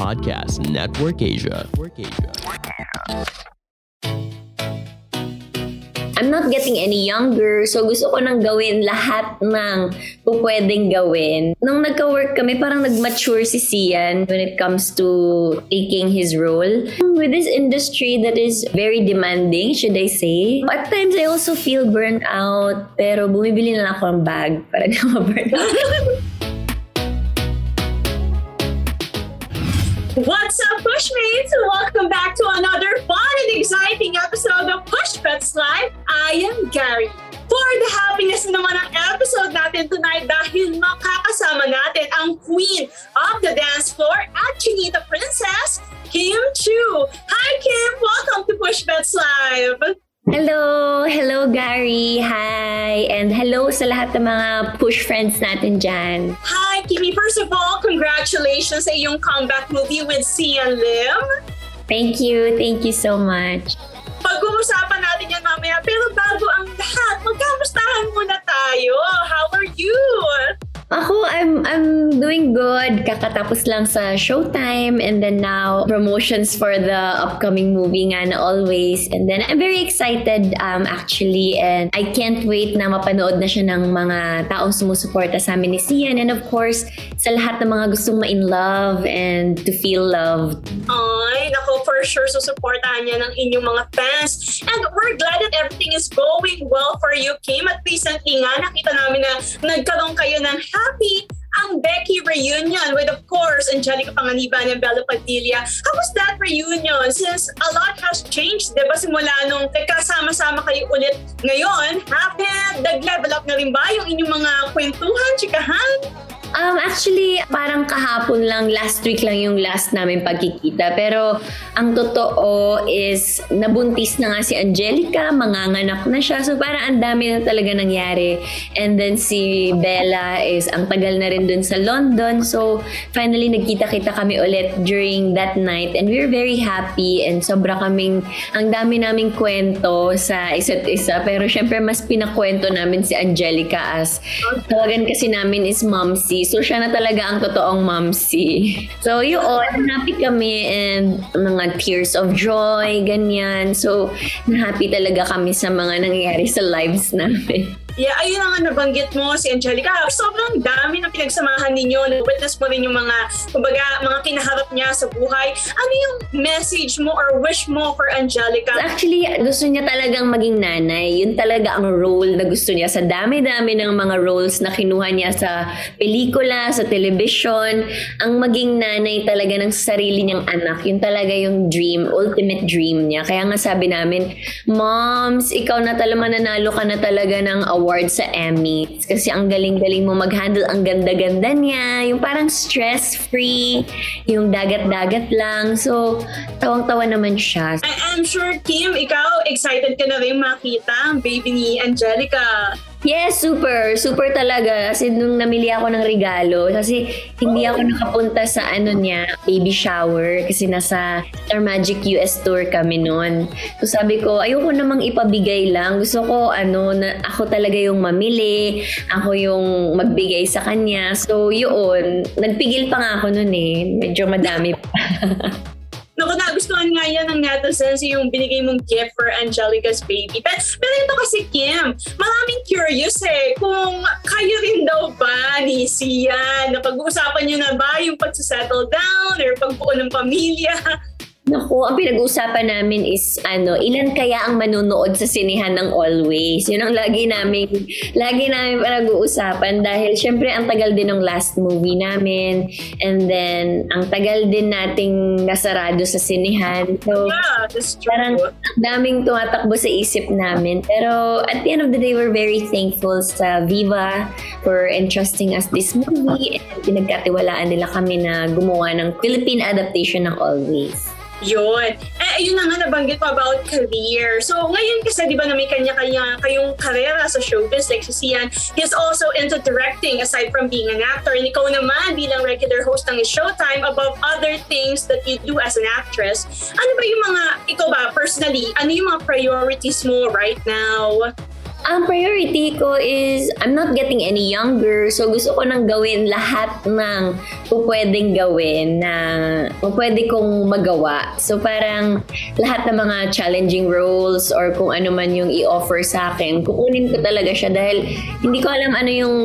Podcast Network Asia. I'm not getting any younger, so gusto ko nang gawin lahat ng pwedeng gawin. Nung nagka-work kami, parang nag-mature si Sian when it comes to taking his role. With this industry that is very demanding, should I say, at times I also feel burnt out, pero bumibili na lang ako ng bag para di ma-burn out. What's up, Pushmates? Welcome back to another fun and exciting episode of Push Pets Live. I am Gary. For the happiness naman ng episode natin tonight dahil makakasama natin ang queen of the dance floor at Chinita Princess, Kim Chu. Hi, Kim! Welcome to Push Pets Live. Hello! Hello, Gary! Hi! And hello sa lahat ng mga push friends natin dyan. Hi, Kimi. First of all, congratulations sa iyong comeback movie with Sian Lim. Thank you. Thank you so much. Pag-uusapan natin yan mamaya. Pero bago ang lahat, magkamustahan muna tayo. How are you? Ako, I'm I'm doing good. Kakatapos lang sa Showtime and then now promotions for the upcoming movie nga na Always. And then I'm very excited um, actually and I can't wait na mapanood na siya ng mga taong sumusuporta sa amin ni Sian and of course sa lahat ng mga gustong ma-in love and to feel loved. Ay, nako, for sure susuportahan niya ng inyong mga fans. And we're glad that everything is going well for you, Kim. At recently nga, nakita namin na nagkaroon kayo ng happy ang Becky reunion with, of course, Angelica Panganiban and Bella Padilla. How was that reunion? Since a lot has changed, di ba? Simula nung kasama-sama kayo ulit ngayon, happened, nag-level up na rin ba yung inyong mga kwentuhan, chikahan? Um, actually, parang kahapon lang, last week lang yung last namin pagkikita. Pero ang totoo is, nabuntis na nga si Angelica, manganganak na siya. So parang ang dami na talaga nangyari. And then si Bella is, ang tagal na rin dun sa London. So finally, nagkita-kita kami ulit during that night. And we were very happy and sobra kaming, ang dami naming kwento sa isa't isa. Pero syempre, mas pinakwento namin si Angelica as, tawagan kasi namin is So, siya na talaga ang totoong momsy. So, yun, happy kami and mga tears of joy, ganyan. So, happy talaga kami sa mga nangyayari sa lives namin. Yeah, ayun ang nga nabanggit mo si Angelica. Sobrang dami ng pinagsamahan ninyo. Witness mo rin yung mga, kumbaga, mga kinaharap niya sa buhay. Ano yung message mo or wish mo for Angelica? Actually, gusto niya talagang maging nanay. Yun talaga ang role na gusto niya. Sa dami-dami ng mga roles na kinuha niya sa pelikula, sa television, ang maging nanay talaga ng sarili niyang anak. Yun talaga yung dream, ultimate dream niya. Kaya nga sabi namin, Moms, ikaw na talaga mananalo ka na talaga ng award sa Emmy. Kasi ang galing-galing mo mag-handle, ang ganda-ganda niya. Yung parang stress-free, yung dagat-dagat lang. So, tawang-tawa naman siya. I'm sure, Kim, ikaw excited ka na rin makita ang baby ni Angelica. Yes, super. Super talaga. Kasi nung namili ako ng regalo, kasi hindi ako nakapunta sa ano niya, baby shower. Kasi nasa Star Magic US tour kami noon. So sabi ko, ayoko namang ipabigay lang. Gusto ko, ano, na ako talaga yung mamili. Ako yung magbigay sa kanya. So yun, nagpigil pa nga ako noon eh. Medyo madami pa. Naku, nagustuhan nga yan ng netizens yung binigay mong gift for Angelica's baby. Pero, pero ito kasi, Kim, maraming curious eh, kung kayo rin daw ba ni Sian, napag-uusapan niyo na ba yung pagsasettle down or pagbuo ng pamilya? Naku, ang pinag-uusapan namin is ano, ilan kaya ang manonood sa sinihan ng Always? Yun ang lagi namin, lagi namin pinag-uusapan dahil syempre ang tagal din ng last movie namin and then ang tagal din nating nasarado sa sinihan. So, Yeah, that's true. parang ang daming tumatakbo sa isip namin. Pero at the end of the day, we're very thankful sa Viva for entrusting us this movie and pinagkatiwalaan nila kami na gumawa ng Philippine adaptation ng Always. Yun. Eh, ayun na nga nabanggit mo about career. So, ngayon kasi, di ba, na may kanya-kanya kayong karera sa showbiz, like si Sian, he's also into directing aside from being an actor. And ikaw naman, bilang regular host ng Showtime, above other things that you do as an actress, ano ba yung mga, ikaw ba, personally, ano yung mga priorities mo right now? Ang priority ko is I'm not getting any younger. So gusto ko nang gawin lahat ng pwedeng gawin na pwede kong magawa. So parang lahat ng mga challenging roles or kung ano man yung i-offer sa akin, kukunin ko talaga siya dahil hindi ko alam ano yung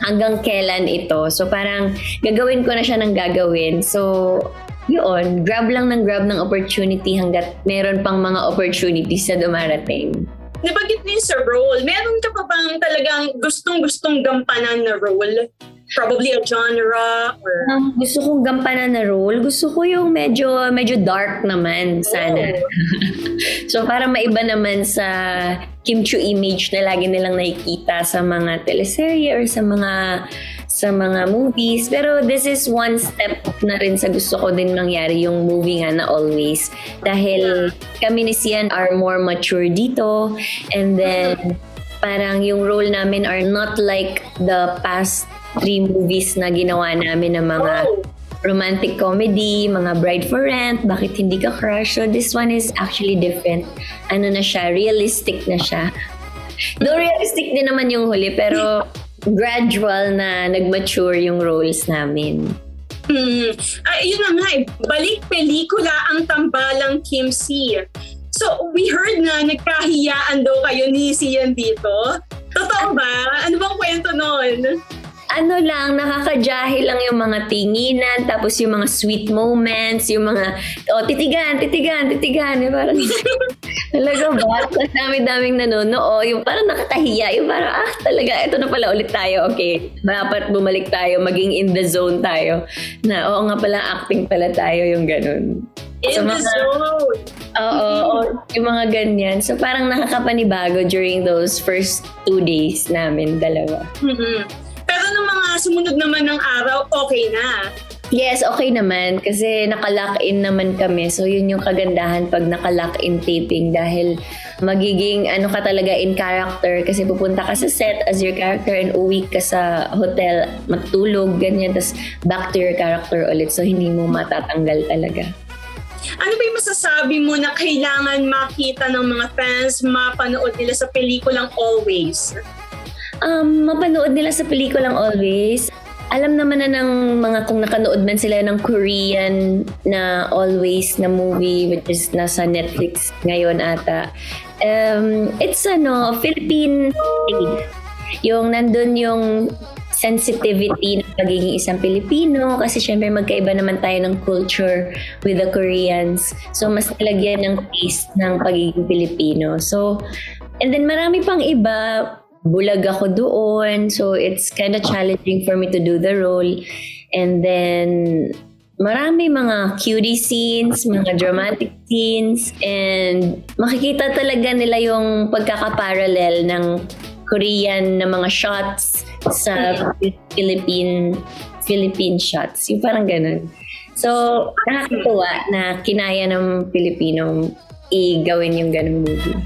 hanggang kailan ito. So parang gagawin ko na siya ng gagawin. So yun, grab lang ng grab ng opportunity hanggat meron pang mga opportunities na dumarating nabanggit mo sa role, meron ka pa bang talagang gustong-gustong gampanan na role? Probably a genre or... Um, gusto kong gampanan na role. Gusto ko yung medyo medyo dark naman sana. Oh. so para maiba naman sa Kim Chu image na lagi nilang nakikita sa mga teleserye or sa mga sa mga movies. Pero this is one step na rin sa gusto ko din mangyari yung movie nga na Always. Dahil kami ni Sian are more mature dito. And then, parang yung role namin are not like the past three movies na ginawa namin ng mga romantic comedy, mga bride for rent, bakit hindi ka crush? So this one is actually different. Ano na siya, realistic na siya. Though realistic din naman yung huli, pero gradual na nag-mature yung roles namin. Hmm. Ay, yun na nga eh. Balik pelikula ang tambalang Kim C. So, we heard na nagkahiyaan daw kayo ni Sian dito. Totoo ba? Ano bang kwento nun? ano lang, nakakajahil lang yung mga tinginan, tapos yung mga sweet moments, yung mga, oh, titigan, titigan, titigan. Yung parang, talaga ba? Tapos dami-daming nanonood, yung parang nakakahiya, yung parang, ah, talaga, ito na pala ulit tayo, okay. Dapat bumalik tayo, maging in the zone tayo. Na, oo nga pala, acting pala tayo, yung ganun. In so, the mga, zone! Oo, mm-hmm. yung mga ganyan. So parang nakakapanibago during those first two days namin, dalawa. Mm-hmm. Pero ng mga sumunod naman ng araw, okay na. Yes, okay naman kasi naka-lock in naman kami. So yun yung kagandahan pag naka-lock in taping dahil magiging ano ka talaga in character kasi pupunta ka sa set as your character and uwi ka sa hotel matulog ganyan tapos back to your character ulit so hindi mo matatanggal talaga. Ano ba yung masasabi mo na kailangan makita ng mga fans mapanood nila sa pelikulang Always? um, mapanood nila sa pelikulang Always. Alam naman na ng mga kung nakanood man sila ng Korean na Always na movie which is nasa Netflix ngayon ata. Um, it's ano, Philippine Yung nandun yung sensitivity ng pagiging isang Pilipino kasi syempre magkaiba naman tayo ng culture with the Koreans. So mas nilagyan ng taste ng pagiging Pilipino. So and then marami pang iba bulag ako doon. So it's kind of challenging for me to do the role. And then marami mga cutie scenes, mga dramatic scenes, and makikita talaga nila yung pagkakaparallel ng Korean na mga shots sa Philippine Philippine shots. Yung parang ganun. So, nakakatuwa na kinaya ng Pilipino i-gawin yung ganung movie.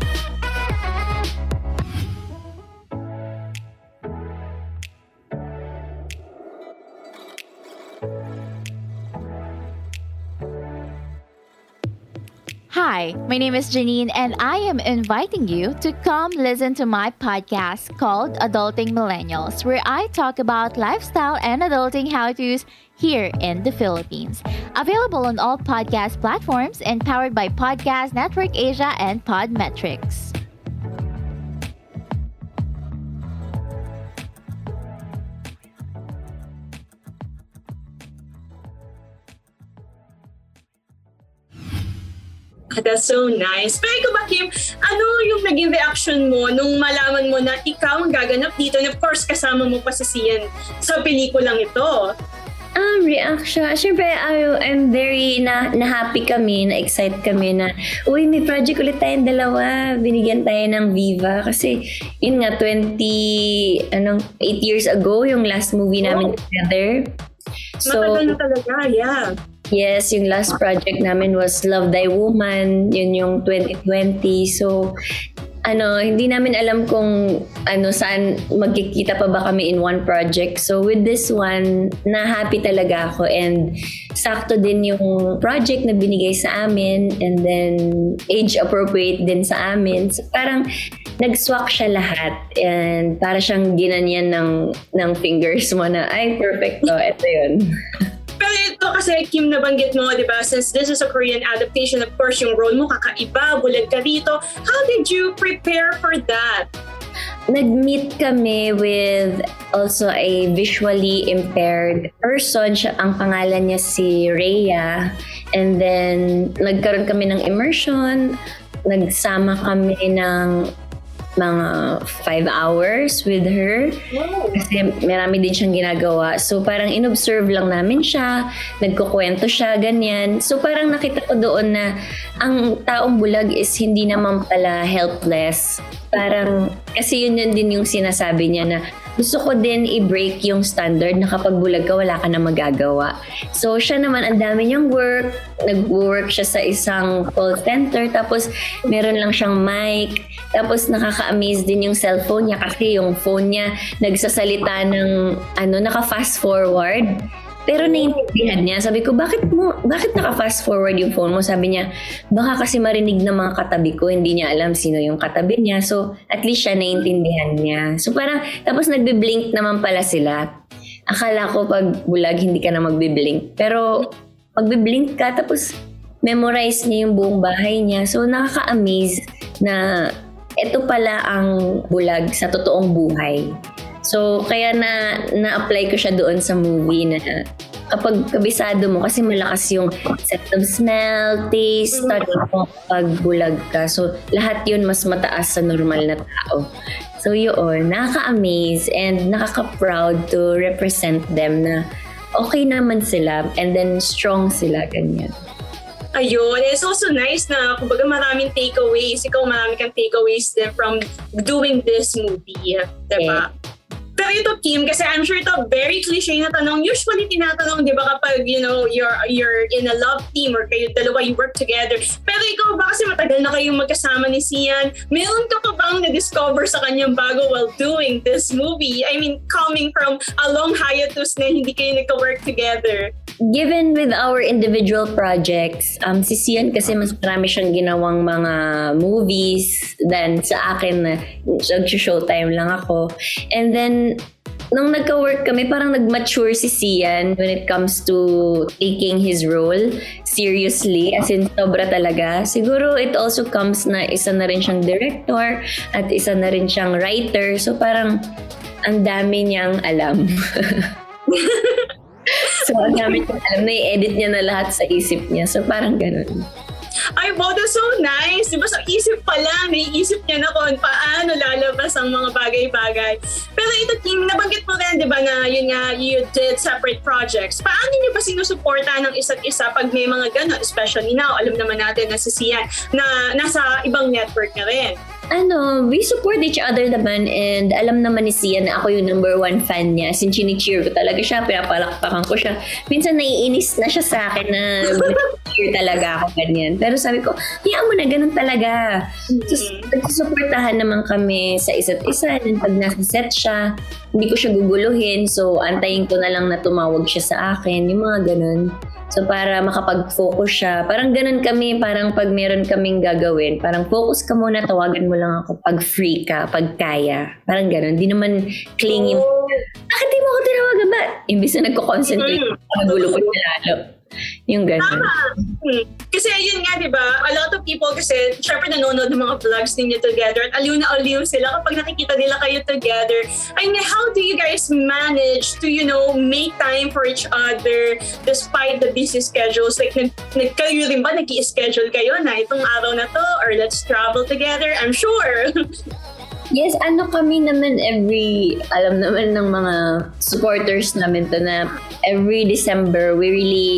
Hi, my name is Janine, and I am inviting you to come listen to my podcast called Adulting Millennials, where I talk about lifestyle and adulting how to's here in the Philippines. Available on all podcast platforms and powered by Podcast Network Asia and Podmetrics. That's so nice. Pero ikaw ba, Kim, ano yung naging reaction mo nung malaman mo na ikaw ang gaganap dito and of course kasama mo pa si Sian sa pelikulang ito? Um, reaction. Siyempre, I, I'm very na, na happy kami, na excited kami na, uy, may project ulit tayong dalawa. Binigyan tayo ng Viva. Kasi, yun nga, 20, anong, 8 years ago, yung last movie namin oh. together. So, Matagal na talaga, yeah. Yes, yung last project namin was Love Thy Woman. Yun yung 2020. So, ano, hindi namin alam kung ano saan magkikita pa ba kami in one project. So with this one, na happy talaga ako and sakto din yung project na binigay sa amin and then age appropriate din sa amin. So parang nag-swak siya lahat and para siyang ginanyan ng, ng fingers mo na, ay, perfect to, ito yun. Pero ito kasi, Kim, nabanggit mo, di ba, since this is a Korean adaptation, of course, yung role mo kakaiba, bulag ka dito. How did you prepare for that? Nag-meet kami with also a visually impaired person. Siya, ang pangalan niya si Rhea. And then, nagkaroon kami ng immersion. Nagsama kami ng mga five hours with her. Kasi marami din siyang ginagawa. So parang inobserve lang namin siya, nagkukwento siya, ganyan. So parang nakita ko doon na ang taong bulag is hindi naman pala helpless. Parang, kasi yun yun din yung sinasabi niya na gusto ko din i-break yung standard na kapag bulag ka, wala ka na magagawa. So, siya naman, ang dami niyang work. Nag-work siya sa isang call center. Tapos, meron lang siyang mic. Tapos, nakaka-amaze din yung cellphone niya kasi yung phone niya nagsasalita ng, ano, naka-fast forward. Pero naiintindihan niya. Sabi ko, bakit mo, bakit naka-fast forward yung phone mo? Sabi niya, baka kasi marinig ng mga katabi ko, hindi niya alam sino yung katabi niya. So, at least siya naiintindihan niya. So, parang, tapos nagbe-blink naman pala sila. Akala ko pag bulag, hindi ka na magbe-blink. Pero, magbe-blink ka, tapos memorize niya yung buong bahay niya. So, nakaka-amaze na ito pala ang bulag sa totoong buhay. So, kaya na, na-apply ko siya doon sa movie na kapag kabisado mo, kasi malakas yung set of smell, taste, touch mo pag bulag ka. So, lahat yun mas mataas sa normal na tao. So, yun, nakaka-amaze and nakaka-proud to represent them na okay naman sila and then strong sila, ganyan. Ayun, it's also nice na kumbaga maraming takeaways. Ikaw marami kang takeaways din from doing this movie. Diba? Pero ito, Kim, kasi I'm sure ito very cliche na tanong. Usually tinatanong, di ba, kapag, you know, you're, you're in a love team or kayo dalawa, you work together. Pero ikaw ba kasi matagal na kayong magkasama ni Sian, meron ka pa bang na-discover sa kanyang bago while doing this movie? I mean, coming from a long hiatus na hindi kayo nagka-work together. Given with our individual projects, um, si Sian kasi mas marami siyang ginawang mga movies than sa akin na nag-showtime lang ako. And then, nung nagka-work kami, parang nag-mature si Sian when it comes to taking his role seriously, as in sobra talaga. Siguro it also comes na isa na rin siyang director at isa na rin siyang writer. So parang ang dami niyang alam. so ang dami niyang alam, na-edit niya na lahat sa isip niya. So parang ganun. Ay, that's so nice. Di ba sa isip pa lang, naiisip niya na kung paano lalabas ang mga bagay-bagay. Pero ito, Kim, nabanggit mo rin, di ba, na yun nga, you did separate projects. Paano niyo ba sinusuporta ng isa't isa pag may mga gano'n? Especially now, alam naman natin na si Sian na nasa ibang network na rin. Ano, we support each other naman and alam naman ni Sian na ako yung number one fan niya. Since chini-cheer ko talaga siya, pinapalakpakan ko siya. Minsan naiinis na siya sa akin na cheer talaga ako ganyan. Pero sabi ko, hayaan mo na, ganun talaga. Tapos nagsusuportahan naman kami sa isa't isa. And pag nasa set siya, hindi ko siya guguluhin. So, antayin ko na lang na tumawag siya sa akin. Yung mga ganun. So para makapag-focus siya. Parang ganun kami, parang pag meron kaming gagawin, parang focus ka muna, tawagan mo lang ako pag free ka, pag kaya. Parang ganun. Di naman clingy. Bakit di mo ako tinawagan ba? Imbis na nagko-concentrate, Mm. nagulo ko siya lalo. Yung ganun. Tama. Hmm. Kasi yun nga, di ba, a lot of people kasi, syempre nanonood ng mga vlogs ninyo together at aliw na aliw sila kapag nakikita nila kayo together. I mean, how do you guys manage to, you know, make time for each other despite the busy schedules? Like, nag, kayo rin ba, nag schedule kayo na itong araw na to or let's travel together? I'm sure. Yes, ano kami naman every, alam naman ng mga supporters namin to na every December, we really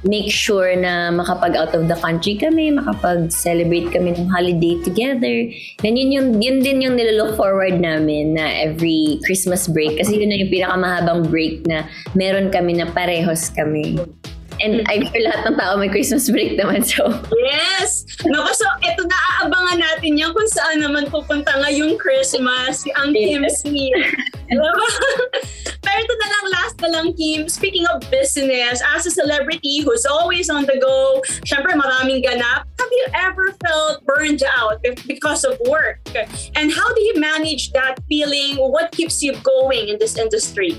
make sure na makapag out of the country kami, makapag-celebrate kami ng holiday together. And yun, yung, yun din yung nilolook forward namin na every Christmas break. Kasi yun na yung pinakamahabang break na meron kami na parehos kami. And I'm sure lahat ng tao may Christmas break naman. So, Yes! Naku, so ito na aabangan natin yan kung saan naman pupunta ngayong Christmas si ang Kim Yes. C. Diba? Pero ito na lang, last na lang, Kim. Speaking of business, as a celebrity who's always on the go, syempre maraming ganap, have you ever felt burned out because of work? And how do you manage that feeling? What keeps you going in this industry?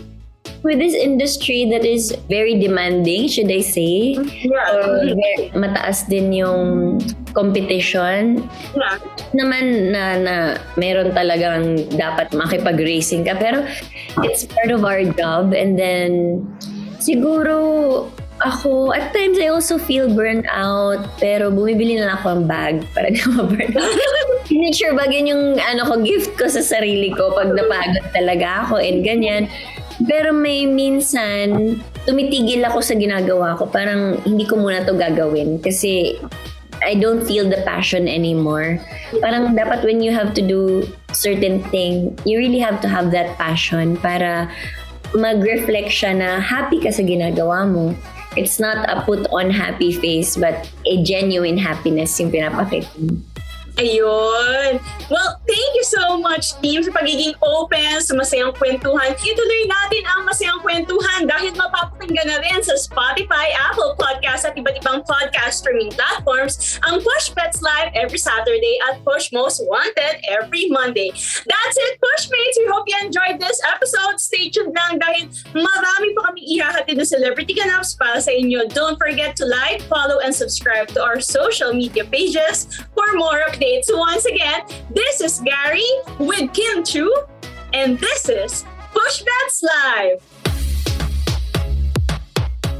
With this industry that is very demanding, should I say? Yeah. Or very, mataas din yung competition. yeah. naman na, na meron talagang dapat makipag-racing ka. Pero it's part of our job. And then, siguro, ako, at times I also feel burnt out. Pero bumibili na ako ng bag para di ma-burn out. Hindi sure ba yun yung ano ko, gift ko sa sarili ko pag napagod talaga ako and ganyan. Pero may minsan, tumitigil ako sa ginagawa ko. Parang hindi ko muna to gagawin. Kasi I don't feel the passion anymore. Parang dapat when you have to do certain thing, you really have to have that passion para mag-reflect siya na happy ka sa ginagawa mo. It's not a put on happy face but a genuine happiness yung pinapakita mo. Ayun. Well, thank you so much, team, sa pagiging open sa Masayang Kwentuhan. Ituloy natin ang Masayang Kwentuhan dahil mapapakinggan na rin sa Spotify, Apple Podcast at iba't ibang podcast streaming platforms ang Push Pets Live every Saturday at Push Most Wanted every Monday. That's it, Pushmates! We hope you enjoyed this episode. Stay tuned lang dahil marami pa kami ihahatid na celebrity ganaps para sa inyo. Don't forget to like, follow, and subscribe to our social media pages for more updates. So once again, this is Gary with Kim Chu, and this is Push Bets Live.